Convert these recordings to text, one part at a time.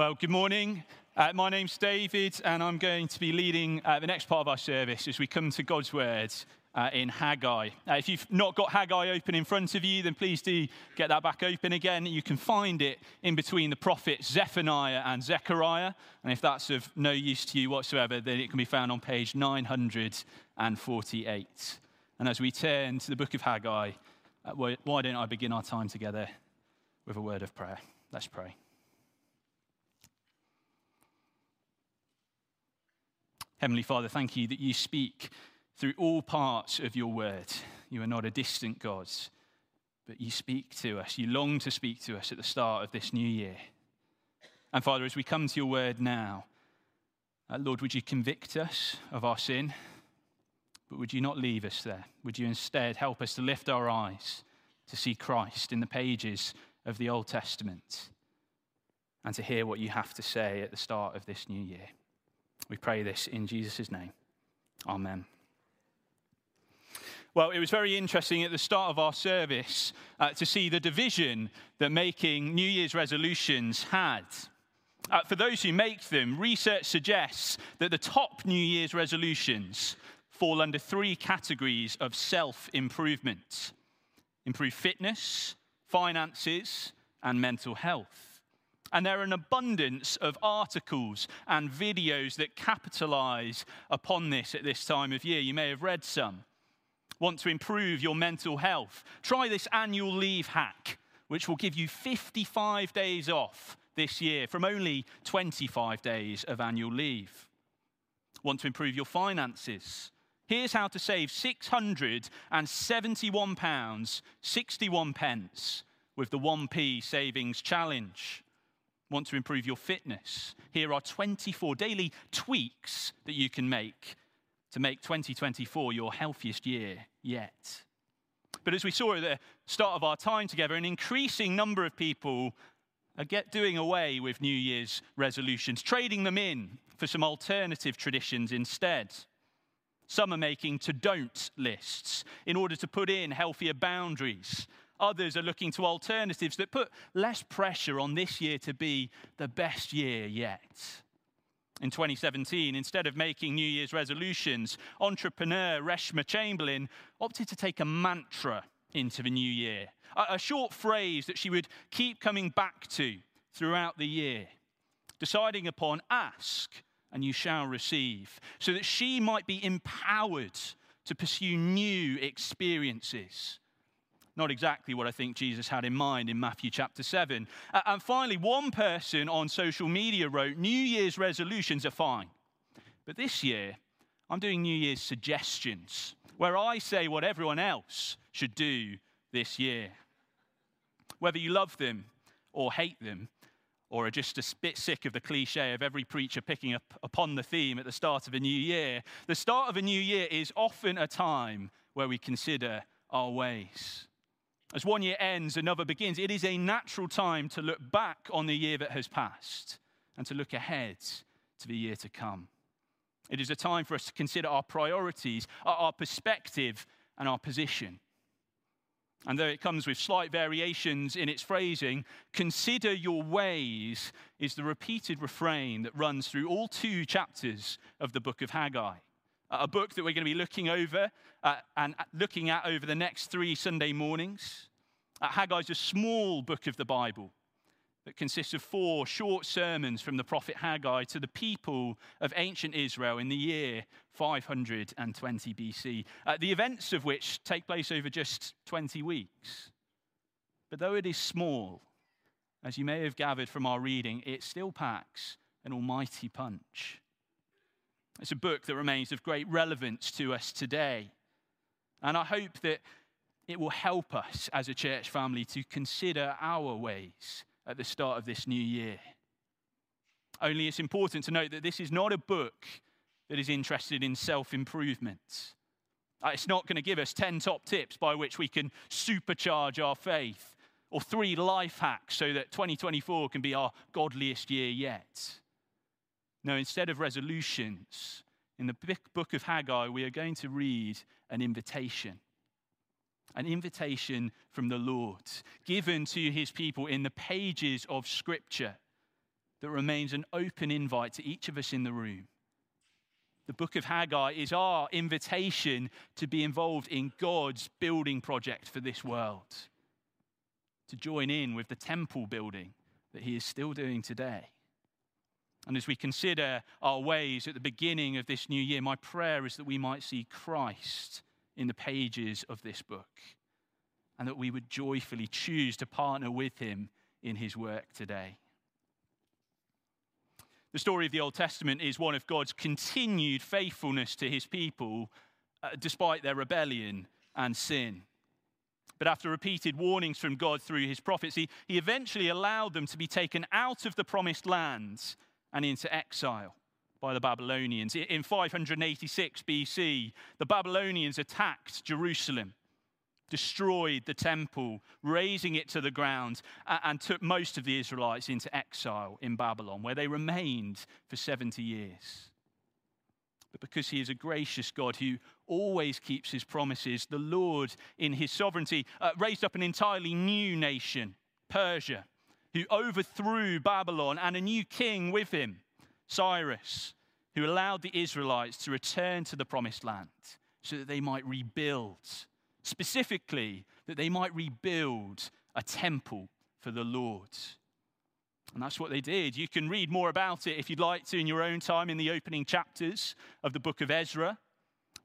Well, good morning. Uh, my name's David, and I'm going to be leading uh, the next part of our service as we come to God's Word uh, in Haggai. Uh, if you've not got Haggai open in front of you, then please do get that back open again. You can find it in between the prophets Zephaniah and Zechariah. And if that's of no use to you whatsoever, then it can be found on page 948. And as we turn to the book of Haggai, uh, why don't I begin our time together with a word of prayer? Let's pray. Heavenly Father, thank you that you speak through all parts of your word. You are not a distant God, but you speak to us. You long to speak to us at the start of this new year. And Father, as we come to your word now, uh, Lord, would you convict us of our sin? But would you not leave us there? Would you instead help us to lift our eyes to see Christ in the pages of the Old Testament and to hear what you have to say at the start of this new year? We pray this in Jesus' name. Amen. Well, it was very interesting at the start of our service uh, to see the division that making New Year's resolutions had. Uh, for those who make them, research suggests that the top New Year's resolutions fall under three categories of self improvement improve fitness, finances, and mental health. And there are an abundance of articles and videos that capitalize upon this at this time of year. You may have read some. Want to improve your mental health? Try this annual leave hack, which will give you 55 days off this year from only 25 days of annual leave. Want to improve your finances? Here's how to save £671, 61 pence with the 1p savings challenge want to improve your fitness, here are 24 daily tweaks that you can make to make 2024 your healthiest year yet. But as we saw at the start of our time together, an increasing number of people are get doing away with New Year's resolutions, trading them in for some alternative traditions instead. Some are making to don't lists in order to put in healthier boundaries Others are looking to alternatives that put less pressure on this year to be the best year yet. In 2017, instead of making New Year's resolutions, entrepreneur Reshma Chamberlain opted to take a mantra into the new year, a, short phrase that she would keep coming back to throughout the year, deciding upon ask and you shall receive, so that she might be empowered to pursue new experiences not exactly what I think Jesus had in mind in Matthew chapter 7. And finally, one person on social media wrote New Year's resolutions are fine. But this year, I'm doing New Year's suggestions where I say what everyone else should do this year. Whether you love them or hate them, or are just a bit sick of the cliche of every preacher picking up upon the theme at the start of a new year, the start of a new year is often a time where we consider our ways. As one year ends, another begins. It is a natural time to look back on the year that has passed and to look ahead to the year to come. It is a time for us to consider our priorities, our perspective, and our position. And though it comes with slight variations in its phrasing, consider your ways is the repeated refrain that runs through all two chapters of the book of Haggai a book that we're going to be looking over uh, and looking at over the next three Sunday mornings. Uh, Haggai is a small book of the Bible that consists of four short sermons from the prophet Haggai to the people of ancient Israel in the year 520 BC, uh, the events of which take place over just 20 weeks. But though it is small, as you may have gathered from our reading, it still packs an almighty punch. It's a book that remains of great relevance to us today. And I hope that it will help us as a church family to consider our ways at the start of this new year. Only it's important to note that this is not a book that is interested in self improvement. Uh, it's not going to give us 10 top tips by which we can supercharge our faith or three life hacks so that 2024 can be our godliest year yet. No, instead of resolutions, in the book of Haggai, we are going to read an invitation. An invitation from the Lord, given to his people in the pages of Scripture. that remains an open invite to each of us in the room. The book of Haggai is our invitation to be involved in God's building project for this world, to join in with the temple building that He is still doing today. And as we consider our ways at the beginning of this new year, my prayer is that we might see Christ in the pages of this book and that we would joyfully choose to partner with Him in His work today. The story of the Old Testament is one of God's continued faithfulness to his people uh, despite their rebellion and sin. But after repeated warnings from God through his prophets, he, he eventually allowed them to be taken out of the promised lands and into exile by the Babylonians. In 586 BC, the Babylonians attacked Jerusalem destroyed the temple, razing it to the ground, and took most of the Israelites into exile in Babylon, where they remained for 70 years. But because he is a gracious God who always keeps his promises, the Lord, in his sovereignty, uh, raised up an entirely new nation, Persia, who overthrew Babylon and a new king with him, Cyrus, who allowed the Israelites to return to the promised land so that they might rebuild specifically that they might rebuild a temple for the Lord. And that's what they did. You can read more about it if you'd like to in your own time in the opening chapters of the book of Ezra.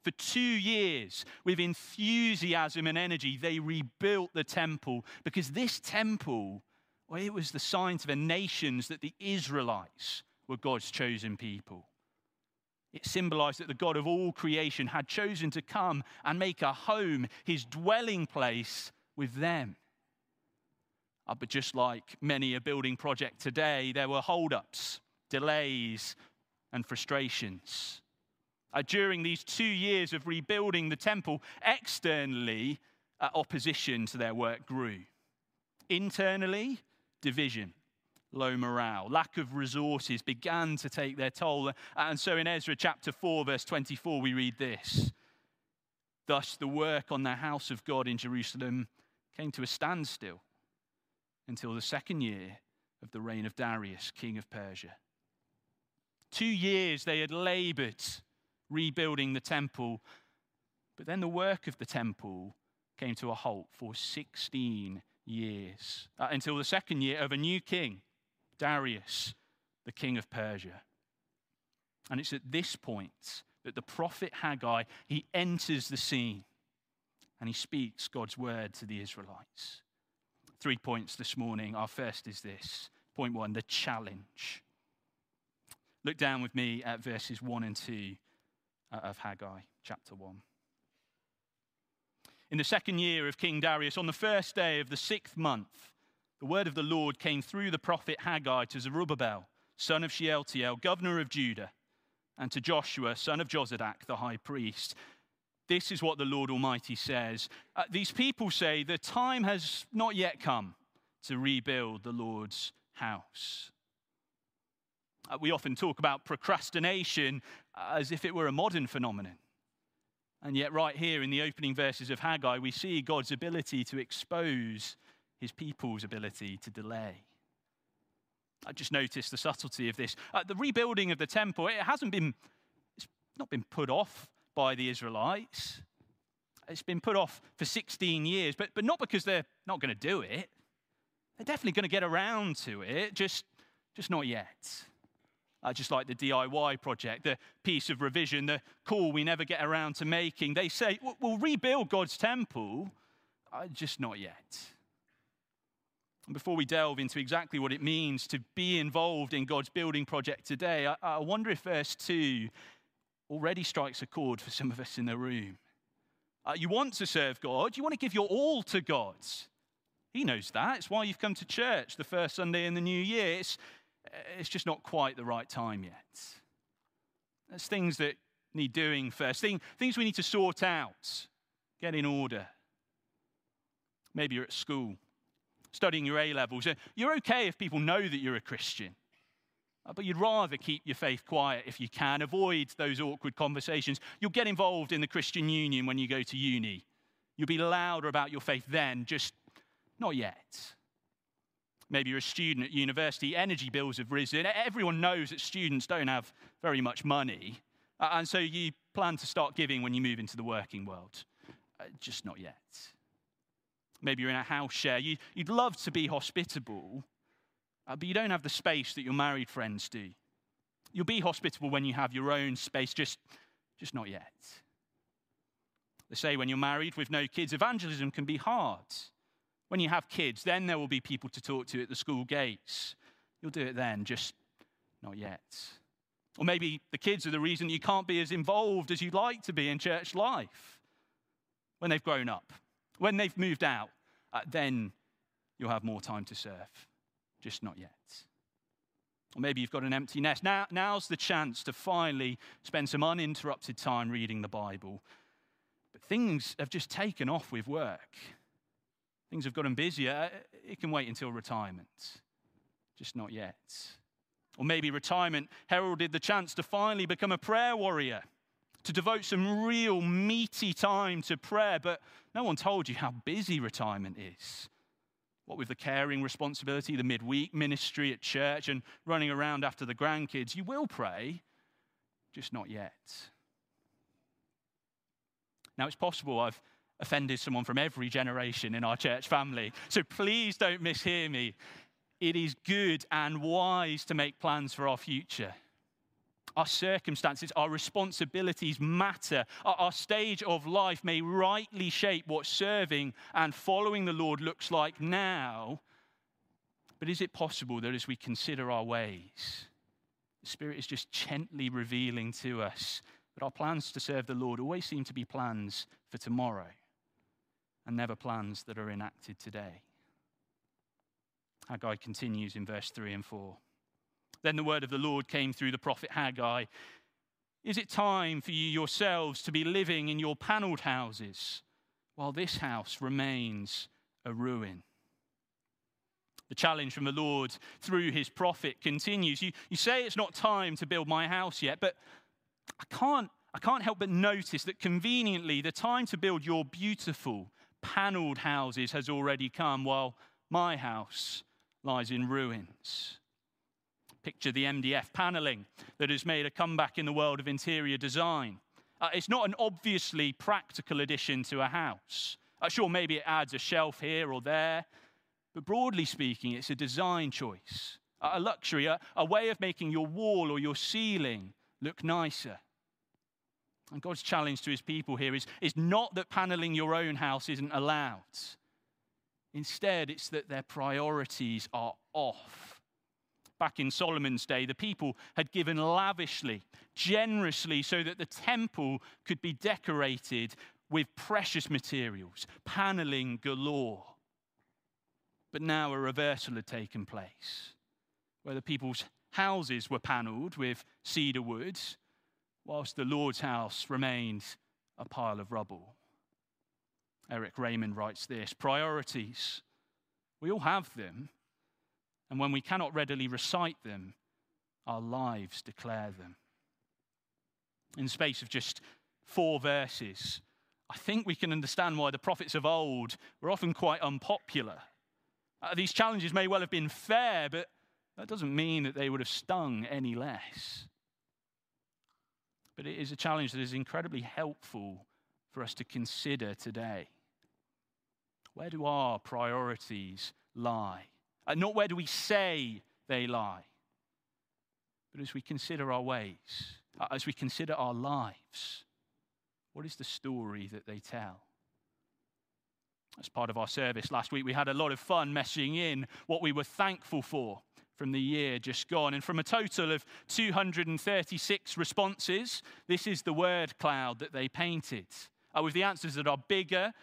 For two years, with enthusiasm and energy, they rebuilt the temple because this temple, well, it was the sign to the nations that the Israelites were God's chosen people. It symbolized that the God of all creation had chosen to come and make a home, his dwelling place, with them. Uh, but just like many a building project today, there were holdups, delays, and frustrations. Uh, during these two years of rebuilding the temple, externally, uh, opposition to their work grew. Internally, division low morale. Lack of resources began to take their toll. And so in Ezra chapter 4, verse 24, we read this Thus the work on the house of God in Jerusalem came to a standstill until the second year of the reign of Darius, king of Persia. Two years they had labored rebuilding the temple, but then the work of the temple came to a halt for 16 years uh, until the second year of a new king, Darius, the king of Persia. And it's at this point that the prophet Haggai, he enters the scene and he speaks God's word to the Israelites. Three points this morning. Our first is this. Point one, the challenge. Look down with me at verses 1 and 2 uh, of Haggai, chapter 1. In the second year of King Darius, on the first day of the sixth month, the word of the Lord came through the prophet Haggai to Zerubbabel, son of Shealtiel, governor of Judah, and to Joshua, son of Jozadak, the high priest. This is what the Lord Almighty says. Uh, these people say the time has not yet come to rebuild the Lord's house. Uh, we often talk about procrastination as if it were a modern phenomenon. And yet, right here in the opening verses of Haggai, we see God's ability to expose his people's ability to delay. I just noticed the subtlety of this. Uh, the rebuilding of the temple, it hasn't been, it's not been put off by the Israelites. It's been put off for 16 years, but, but not because they're not going to do it. They're definitely going to get around to it, just, just not yet. Uh, just like the DIY project, the piece of revision, the call we never get around to making. They say, we'll rebuild God's temple, uh, just not yet. And before we delve into exactly what it means to be involved in God's building project today, I, I wonder if verse 2 already strikes a chord for some of us in the room. Uh, you want to serve God, you want to give your all to God. He knows that. It's why you've come to church the first Sunday in the new year. It's, it's just not quite the right time yet. There's things that need doing first, thing, things we need to sort out, get in order. Maybe you're at school studying your A levels. Uh, you're okay if people know that you're a Christian, uh, but you'd rather keep your faith quiet if you can. Avoid those awkward conversations. You'll get involved in the Christian Union when you go to uni. You'll be louder about your faith then, just not yet. Maybe you're a student at university, energy bills have risen. Everyone knows that students don't have very much money. And so you plan to start giving when you move into the working world. Uh, just not yet. Maybe you're in a house share. You, would love to be hospitable, uh, but you don't have the space that your married friends do. You'll be hospitable when you have your own space, just, just not yet. They say when you're married with no kids, evangelism can be hard. When you have kids, then there will be people to talk to at the school gates. You'll do it then, just not yet. Or maybe the kids are the reason you can't be as involved as you'd like to be in church life. When they've grown up, when they've moved out, uh, then you'll have more time to serve. Just not yet. Or maybe you've got an empty nest. Now, now's the chance to finally spend some uninterrupted time reading the Bible. But things have just taken off with work. Things have gotten busier. Uh, it can wait until retirement. Just not yet. Or maybe retirement heralded the chance to finally become a prayer warrior, to devote some real meaty time to prayer. But no one told you how busy retirement is. What with the caring responsibility, the midweek ministry at church, and running around after the grandkids, you will pray, just not yet. Now, it's possible I've offended someone from every generation in our church family, so please don't mishear me. It is good and wise to make plans for our future. Our circumstances, our responsibilities matter. Our, stage of life may rightly shape what serving and following the Lord looks like now. But is it possible that as we consider our ways, the Spirit is just gently revealing to us that our plans to serve the Lord always seem to be plans for tomorrow and never plans that are enacted today? Haggai continues in verse 3 and 4. Then the word of the Lord came through the prophet Haggai. Is it time for you yourselves to be living in your paneled houses while this house remains a ruin? The challenge from the Lord through his prophet continues. You, you say it's not time to build my house yet, but I can't, I can't help but notice that conveniently the time to build your beautiful paneled houses has already come while my house lies in ruins. Picture the MDF paneling that has made a comeback in the world of interior design. Uh, it's not an obviously practical addition to a house. Uh, sure, maybe it adds a shelf here or there, but broadly speaking, it's a design choice, a luxury, a, a way of making your wall or your ceiling look nicer. And God's challenge to his people here is, is not that paneling your own house isn't allowed. Instead, it's that their priorities are off back in Solomon's day, the people had given lavishly, generously, so that the temple could be decorated with precious materials, paneling galore. But now a reversal had taken place, where the people's houses were panelled with cedar wood, whilst the Lord's house remained a pile of rubble. Erik Raymond writes this Priorities, we all have them, and when we cannot readily recite them, our lives declare them. In the space of just four verses, I think we can understand why the prophets of old were often quite unpopular. Uh, these challenges may well have been fair, but that doesn't mean that they would have stung any less. But it is a challenge that is incredibly helpful for us to consider today. Where do our priorities lie? Uh, not where do we say they lie, but as we consider our ways, uh, as we consider our lives, what is the story that they tell? As part of our service last week, we had a lot of fun messaging in what we were thankful for from the year just gone. And from a total of 236 responses, this is the word cloud that they painted, uh, with the answers that are bigger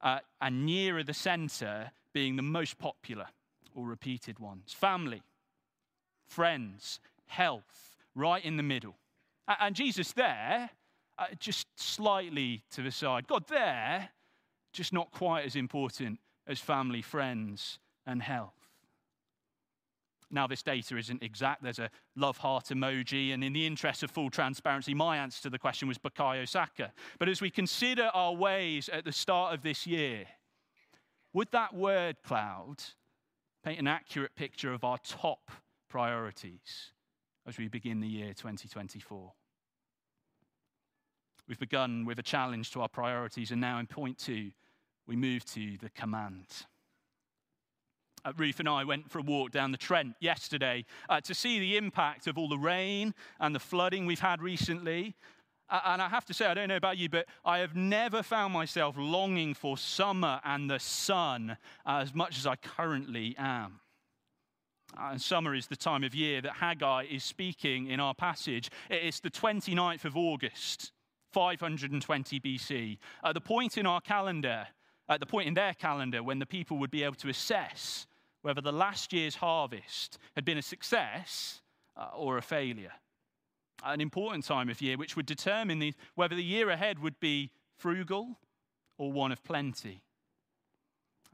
uh, and nearer the center being the most popular or repeated ones. Family, friends, health, right in the middle. And Jesus there, uh, just slightly to the side. God there, just not quite as important as family, friends, and health. Now, this data isn't exact. There's a love heart emoji. And in the interest of full transparency, my answer to the question was Bukayo Saka. But as we consider our ways at the start of this year, would that word cloud paint an accurate picture of our top priorities as we begin the year 2024. We've begun with a challenge to our priorities, and now in point two, we move to the command. Uh, Ruth and I went for a walk down the Trent yesterday uh, to see the impact of all the rain and the flooding we've had recently. Uh, and I have to say, I don't know about you, but I have never found myself longing for summer and the sun as much as I currently am. Uh, and summer is the time of year that Haggai is speaking in our passage. It's the 29th of August, 520 BC. At the point in our calendar, at the point in their calendar when the people would be able to assess whether the last year's harvest had been a success uh, or a failure. An important time of year which would determine the, whether the year ahead would be frugal or one of plenty.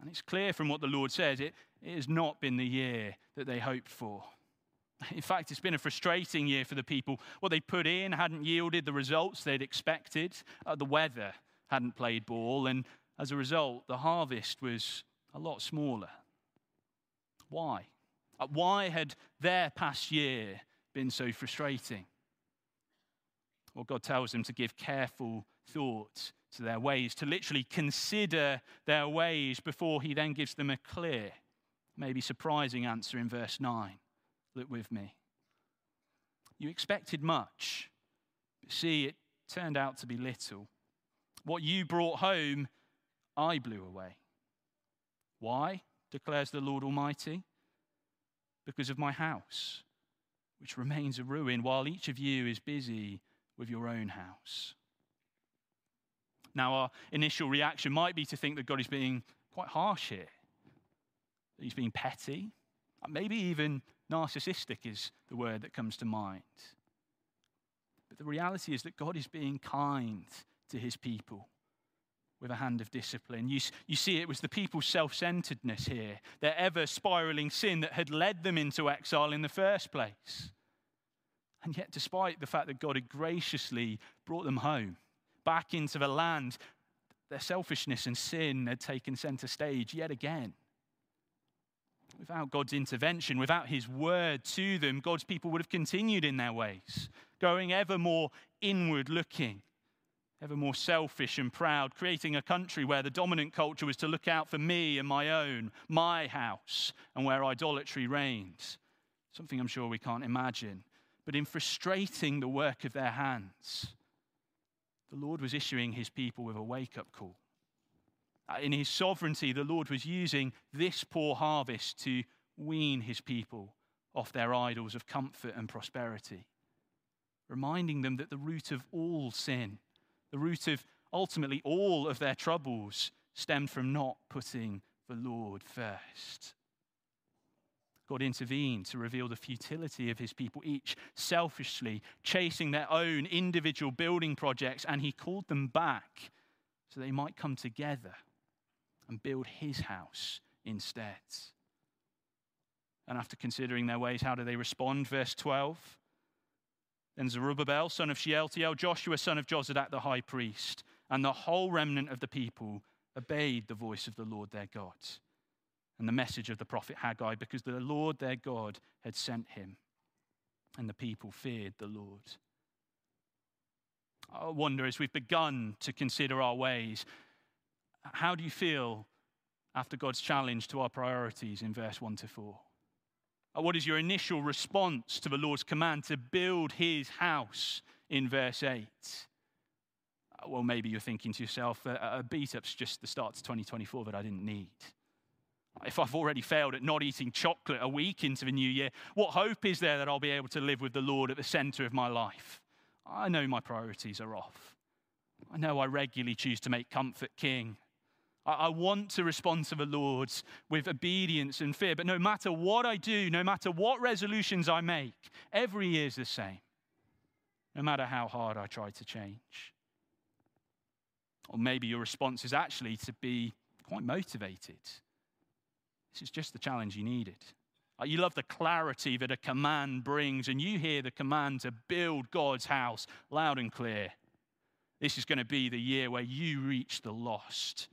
And it's clear from what the Lord says, it, it has not been the year that they hoped for. In fact, it's been a frustrating year for the people. What they put in hadn't yielded the results they'd expected. Uh, the weather hadn't played ball, and as a result, the harvest was a lot smaller. Why? Uh, why had their past year been so frustrating? Well, God tells them to give careful thought to their ways, to literally consider their ways before He then gives them a clear, maybe surprising answer in verse 9. Look with me. You expected much, but see, it turned out to be little. What you brought home, I blew away. Why? Declares the Lord Almighty. Because of my house, which remains a ruin, while each of you is busy with your own house. Now, our initial reaction might be to think that God is being quite harsh here, he's being petty, maybe even narcissistic is the word that comes to mind. But the reality is that God is being kind to his people with a hand of discipline. You, you see, it was the people's self centeredness here, their ever spiraling sin that had led them into exile in the first place. And yet, despite the fact that God had graciously brought them home, back into the land, their selfishness and sin had taken center stage yet again. Without God's intervention, without His word to them, God's people would have continued in their ways, going ever more inward looking, ever more selfish and proud, creating a country where the dominant culture was to look out for me and my own, my house, and where idolatry reigns. Something I'm sure we can't imagine. But in frustrating the work of their hands, the Lord was issuing his people with a wake up call. Uh, in his sovereignty, the Lord was using this poor harvest to wean his people off their idols of comfort and prosperity, reminding them that the root of all sin the root of ultimately all of their troubles stemmed from not putting the Lord first. God intervened to reveal the futility of his people, each selfishly chasing their own individual building projects, and he called them back so they might come together and build his house instead. And after considering their ways, how do they respond? Verse 12 then Zerubbabel, son of Shealtiel, Joshua, son of Jozadak, the high priest, and the whole remnant of the people obeyed the voice of the Lord their God and the message of the prophet Haggai, because the Lord their God had sent him, and the people feared the Lord. I wonder as we've begun to consider our ways, how do you feel after God's challenge to our priorities in verse 1 to 4? Uh, what is your initial response to the Lord's command to build his house in verse 8? Uh, well, maybe you're thinking to yourself, a beat up's just the start to 2024 that I didn't need. If I've already failed at not eating chocolate a week into the new year, what hope is there that I'll be able to live with the Lord at the center of my life? I know my priorities are off. I know I regularly choose to make comfort king I want to respond to the Lord with obedience and fear. But no matter what I do, no matter what resolutions I make, every year is the same, no matter how hard I try to change. Or maybe your response is actually to be quite motivated. This is just the challenge you needed. Uh, you love the clarity that a command brings, and you hear the command to build God's house loud and clear. This is going to be the year where you reach the lost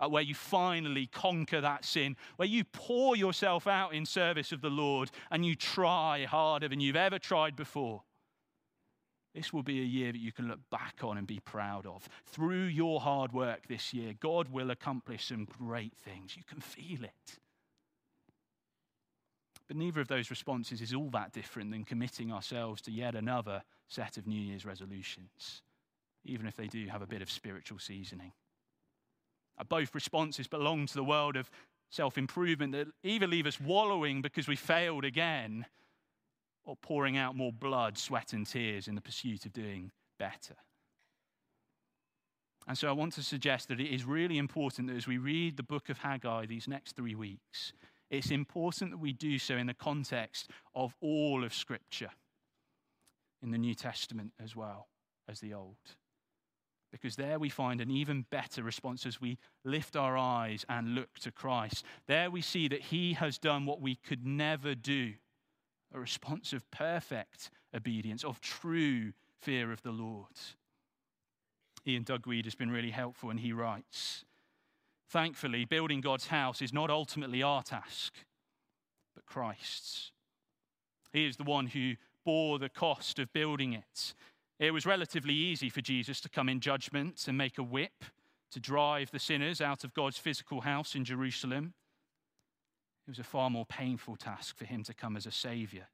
uh, where you finally conquer that sin, where you pour yourself out in service of the Lord and you try harder than you've ever tried before. This will be a year that you can look back on and be proud of. Through your hard work this year, God will accomplish some great things. You can feel it. But neither of those responses is all that different than committing ourselves to yet another set of New Year's resolutions, even if they do have a bit of spiritual seasoning. Uh, both responses belong to the world of self improvement that either leave us wallowing because we failed again or pouring out more blood, sweat, and tears in the pursuit of doing better. And so I want to suggest that it is really important that as we read the book of Haggai these next three weeks, it's important that we do so in the context of all of Scripture, in the New Testament as well as the Old. Because there we find an even better response as we lift our eyes and look to Christ. There we see that He has done what we could never do a response of perfect obedience, of true fear of the Lord. Iain Duguid has been really helpful, and he writes Thankfully, building God's house is not ultimately our task, but Christ's. He is the one who bore the cost of building it. It was relatively easy for Jesus to come in judgment and make a whip to drive the sinners out of God's physical house in Jerusalem. It was a far more painful task for him to come as a savior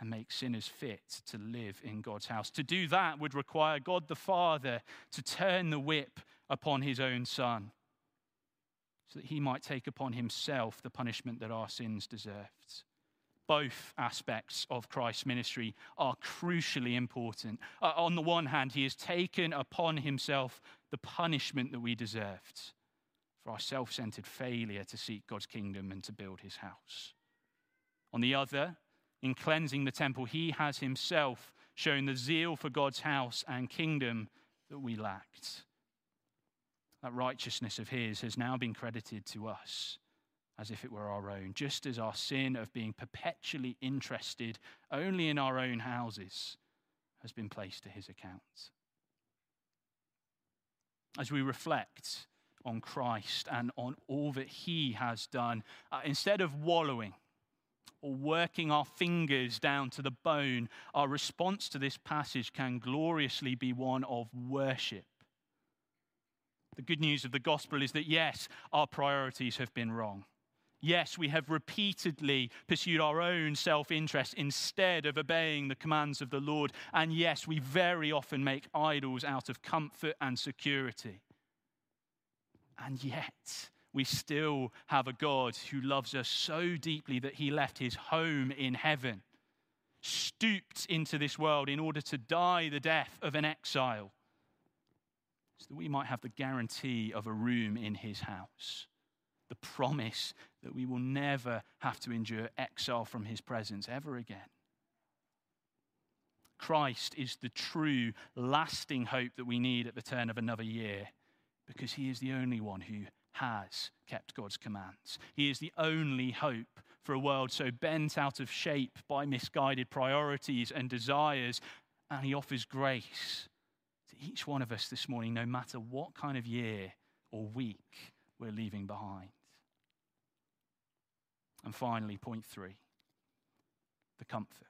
and make sinners fit to live in God's house. To do that would require God the Father to turn the whip upon his own Son so that he might take upon himself the punishment that our sins deserved. Both aspects of Christ's ministry are crucially important. Uh, on the one hand, he has taken upon himself the punishment that we deserved for our self centered failure to seek God's kingdom and to build his house. On the other, in cleansing the temple, he has himself shown the zeal for God's house and kingdom that we lacked that righteousness of his has now been credited to us as if it were our own, just as our sin of being perpetually interested only in our own houses has been placed to his account. As we reflect on Christ and on all that he has done, uh, instead of wallowing or working our fingers down to the bone, our response to this passage can gloriously be one of worship the good news of the gospel is that yes, our priorities have been wrong. Yes, we have repeatedly pursued our own self interest instead of obeying the commands of the Lord. And yes, we very often make idols out of comfort and security. And yet, we still have a God who loves us so deeply that he left his home in heaven, stooped into this world in order to die the death of an exile so that we might have the guarantee of a room in his house, the promise that we will never have to endure exile from his presence ever again. Christ is the true, lasting hope that we need at the turn of another year because he is the only one who has kept God's commands. He is the only hope for a world so bent out of shape by misguided priorities and desires, and he offers grace to each one of us this morning, no matter what kind of year or week we're leaving behind. And finally, point three the comfort.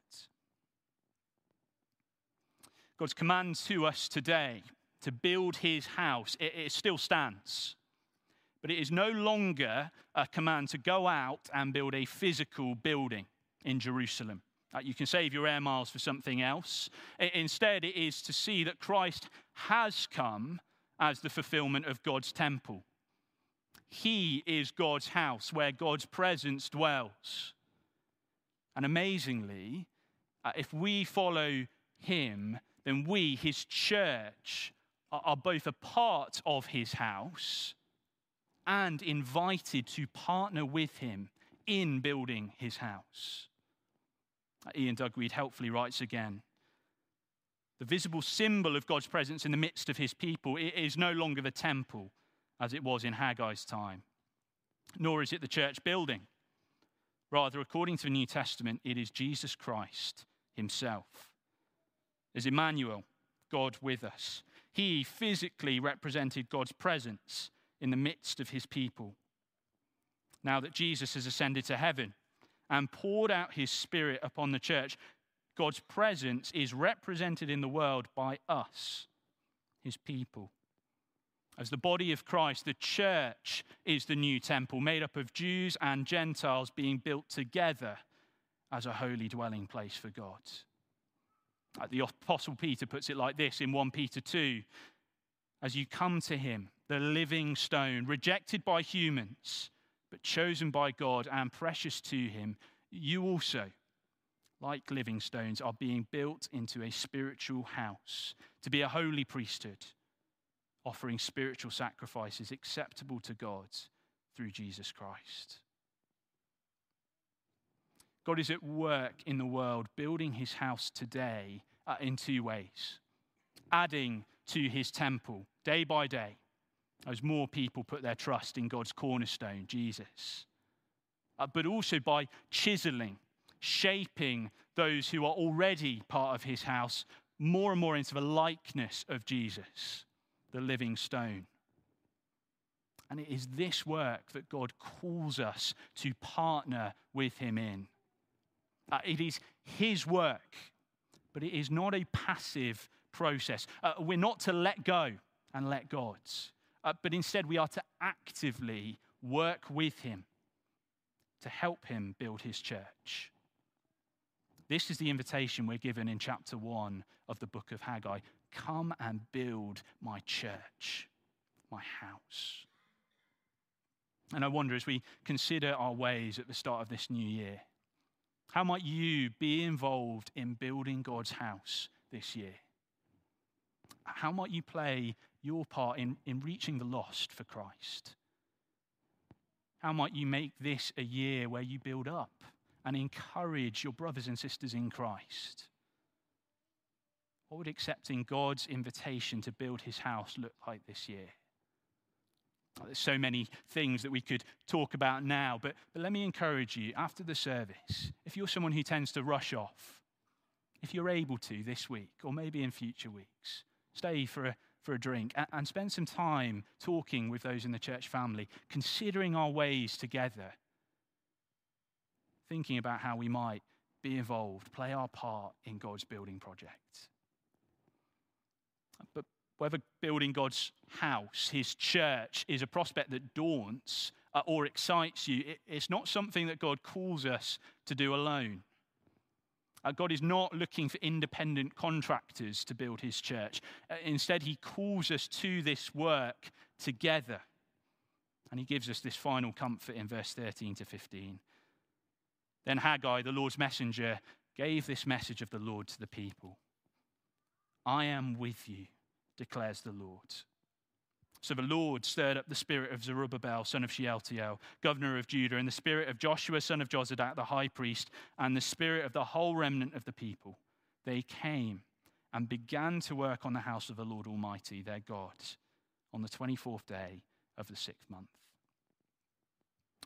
God's command to us today to build his house, it, it, still stands. But it is no longer a command to go out and build a physical building in Jerusalem. Uh, you can save your air miles for something else. Instead, it is to see that Christ has come as the fulfillment of God's temple. He is God's house where God's presence dwells. And amazingly, uh, if we follow him, then we, his church, are both a part of his house and invited to partner with him in building his house. Iain Duguid helpfully writes again the visible symbol of God's presence in the midst of his people is no longer the temple as it was in Haggai's time, nor is it the church building. Rather, according to the New Testament, it is Jesus Christ himself. As Emmanuel, God with us. He physically represented God's presence in the midst of his people. Now that Jesus has ascended to heaven and poured out his Spirit upon the church, God's presence is represented in the world by us, his people. As the body of Christ, the church is the new temple made up of Jews and Gentiles being built together as a holy dwelling place for God. The Apostle Peter puts it like this in 1 Peter 2 As you come to him, the living stone, rejected by humans, but chosen by God and precious to him, you also, like living stones, are being built into a spiritual house to be a holy priesthood offering spiritual sacrifices acceptable to God through Jesus Christ. God is at work in the world, building his house today uh, in two ways. Adding to his temple day by day as more people put their trust in God's cornerstone, Jesus, uh, but also by chiseling, shaping those who are already part of his house more and more into the likeness of Jesus the living stone. And it is this work that God calls us to partner with Him in. Uh, it is His work, but it is not a passive process. Uh, we're not to let go and let God, uh, but instead we are to actively work with Him to help Him build His church. This is the invitation we're given in chapter 1 of the book of Haggai. Come and build my church, my house. And I wonder as we consider our ways at the start of this new year, how might you be involved in building God's house this year? How might you play your part in, in reaching the lost for Christ? How might you make this a year where you build up and encourage your brothers and sisters in Christ? What would accepting God's invitation to build his house look like this year? There's so many things that we could talk about now, but, but let me encourage you after the service, if you're someone who tends to rush off, if you're able to this week or maybe in future weeks, stay for a, for a drink and, and spend some time talking with those in the church family, considering our ways together, thinking about how we might be involved, play our part in God's building project. But whether building God's house, his church, is a prospect that daunts uh, or excites you, it's not something that God calls us to do alone. Uh, God is not looking for independent contractors to build his church. Uh, instead, he calls us to this work together. And he gives us this final comfort in verse 13 to 15. Then Haggai, the Lord's messenger, gave this message of the Lord to the people I am with you, declares the Lord. So the Lord stirred up the spirit of Zerubbabel, son of Shealtiel, governor of Judah, and the spirit of Joshua, son of Jozadak, the high priest, and the spirit of the whole remnant of the people. They came and began to work on the house of the Lord Almighty, their God, on the 24th day of the sixth month.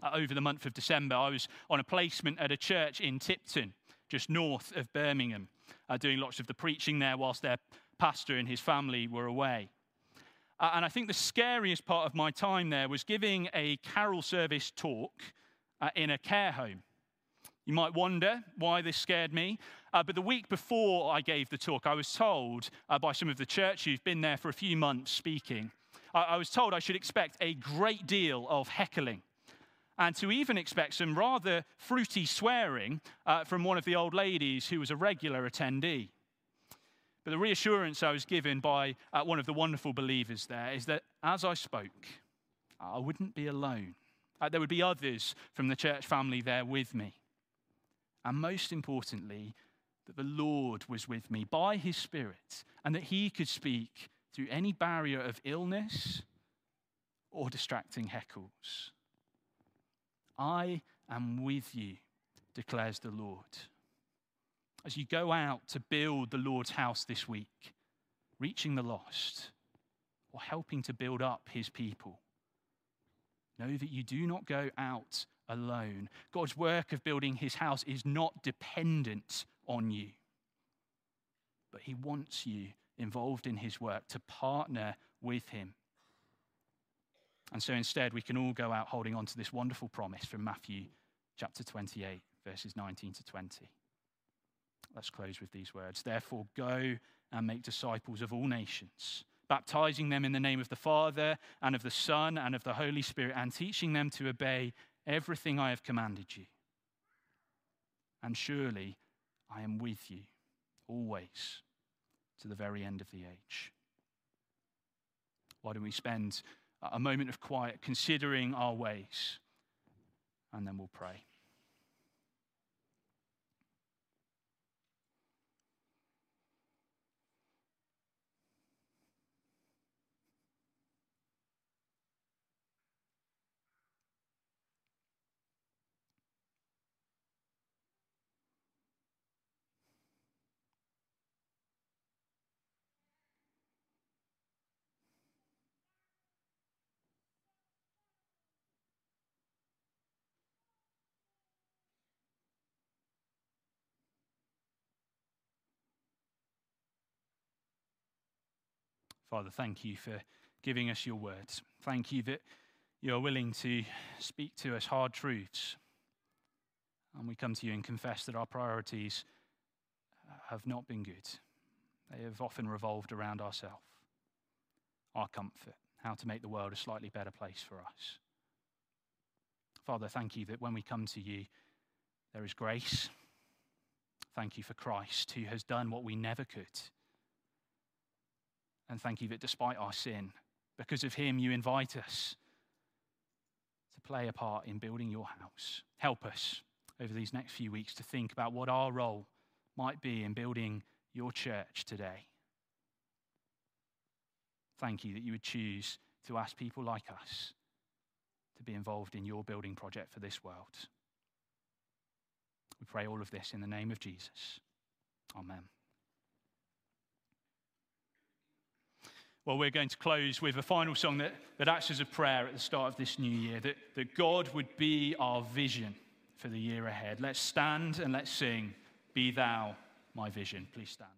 Uh, over the month of December, I was on a placement at a church in Tipton, just north of Birmingham uh, doing lots of the preaching there whilst their pastor and his family were away. Uh, and I think the scariest part of my time there was giving a carol service talk uh, in a care home. You might wonder why this scared me. Uh, but the week before I gave the talk, I was told uh, by some of the church who've been there for a few months speaking, I was told I should expect a great deal of heckling and to even expect some rather fruity swearing uh, from one of the old ladies who was a regular attendee. But the reassurance I was given by uh, one of the wonderful believers there is that as I spoke, I wouldn't be alone. Uh, there would be others from the church family there with me. And most importantly, that the Lord was with me by his Spirit and that he could speak through any barrier of illness or distracting heckles. I am with you, declares the Lord. As you go out to build the Lord's house this week, reaching the lost, or helping to build up his people, know that you do not go out alone. God's work of building his house is not dependent on you, but he wants you involved in his work to partner with him And so instead, we can all go out holding on to this wonderful promise from Matthew chapter 28, verses 19 to 20. Let's close with these words. Therefore, go and make disciples of all nations, baptizing them in the name of the Father and of the Son and of the Holy Spirit, and teaching them to obey everything I have commanded you. And surely I am with you always to the very end of the age. Why don't we spend a moment of quiet considering our ways, and then we'll pray. Father, thank you for giving us your words. Thank you that you're willing to speak to us hard truths. And we come to you and confess that our priorities have not been good. They have often revolved around ourselves, our comfort, how to make the world a slightly better place for us. Father, thank you that when we come to you, there is grace. Thank you for Christ, who has done what we never could and thank you that despite our sin, because of him, you invite us to play a part in building your house. Help us over these next few weeks to think about what our role might be in building your church today. Thank you that you would choose to ask people like us to be involved in your building project for this world. We pray all of this in the name of Jesus. Amen. Well, we're going to close with a final song that, that acts as a prayer at the start of this new year that, that God would be our vision for the year ahead. Let's stand and let's sing, Be Thou my vision. Please stand.